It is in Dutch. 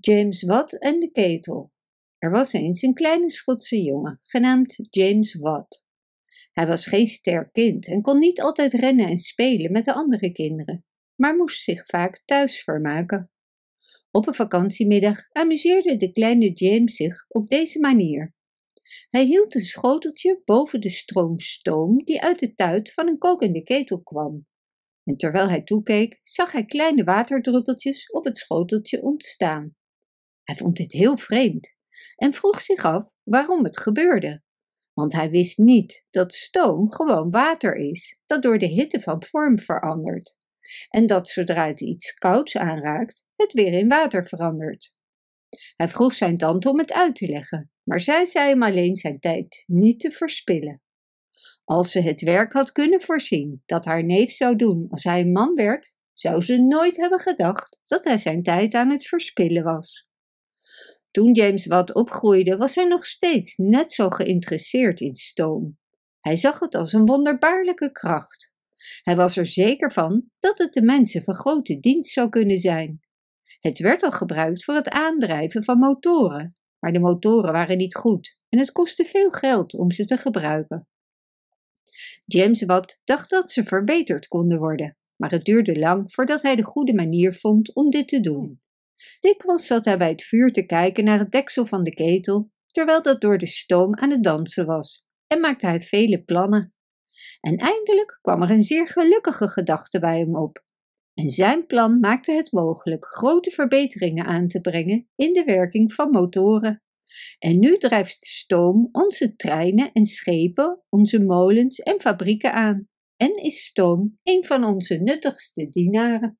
James Watt en de ketel. Er was eens een kleine Schotse jongen, genaamd James Watt. Hij was geen sterk kind en kon niet altijd rennen en spelen met de andere kinderen, maar moest zich vaak thuis vermaken. Op een vakantiemiddag amuseerde de kleine James zich op deze manier. Hij hield een schoteltje boven de stroom stoom die uit de tuit van een kokende ketel kwam. En terwijl hij toekeek, zag hij kleine waterdruppeltjes op het schoteltje ontstaan. Hij vond dit heel vreemd en vroeg zich af waarom het gebeurde. Want hij wist niet dat stoom gewoon water is, dat door de hitte van vorm verandert. En dat zodra het iets kouds aanraakt, het weer in water verandert. Hij vroeg zijn tante om het uit te leggen, maar zij zei hem alleen zijn tijd niet te verspillen. Als ze het werk had kunnen voorzien dat haar neef zou doen als hij een man werd, zou ze nooit hebben gedacht dat hij zijn tijd aan het verspillen was. Toen James Watt opgroeide, was hij nog steeds net zo geïnteresseerd in stoom. Hij zag het als een wonderbaarlijke kracht. Hij was er zeker van dat het de mensen van grote dienst zou kunnen zijn. Het werd al gebruikt voor het aandrijven van motoren, maar de motoren waren niet goed en het kostte veel geld om ze te gebruiken. James Watt dacht dat ze verbeterd konden worden, maar het duurde lang voordat hij de goede manier vond om dit te doen. Dikwijls zat hij bij het vuur te kijken naar het deksel van de ketel, terwijl dat door de stoom aan het dansen was, en maakte hij vele plannen. En eindelijk kwam er een zeer gelukkige gedachte bij hem op. En zijn plan maakte het mogelijk grote verbeteringen aan te brengen in de werking van motoren. En nu drijft stoom onze treinen en schepen, onze molens en fabrieken aan. En is stoom een van onze nuttigste dienaren.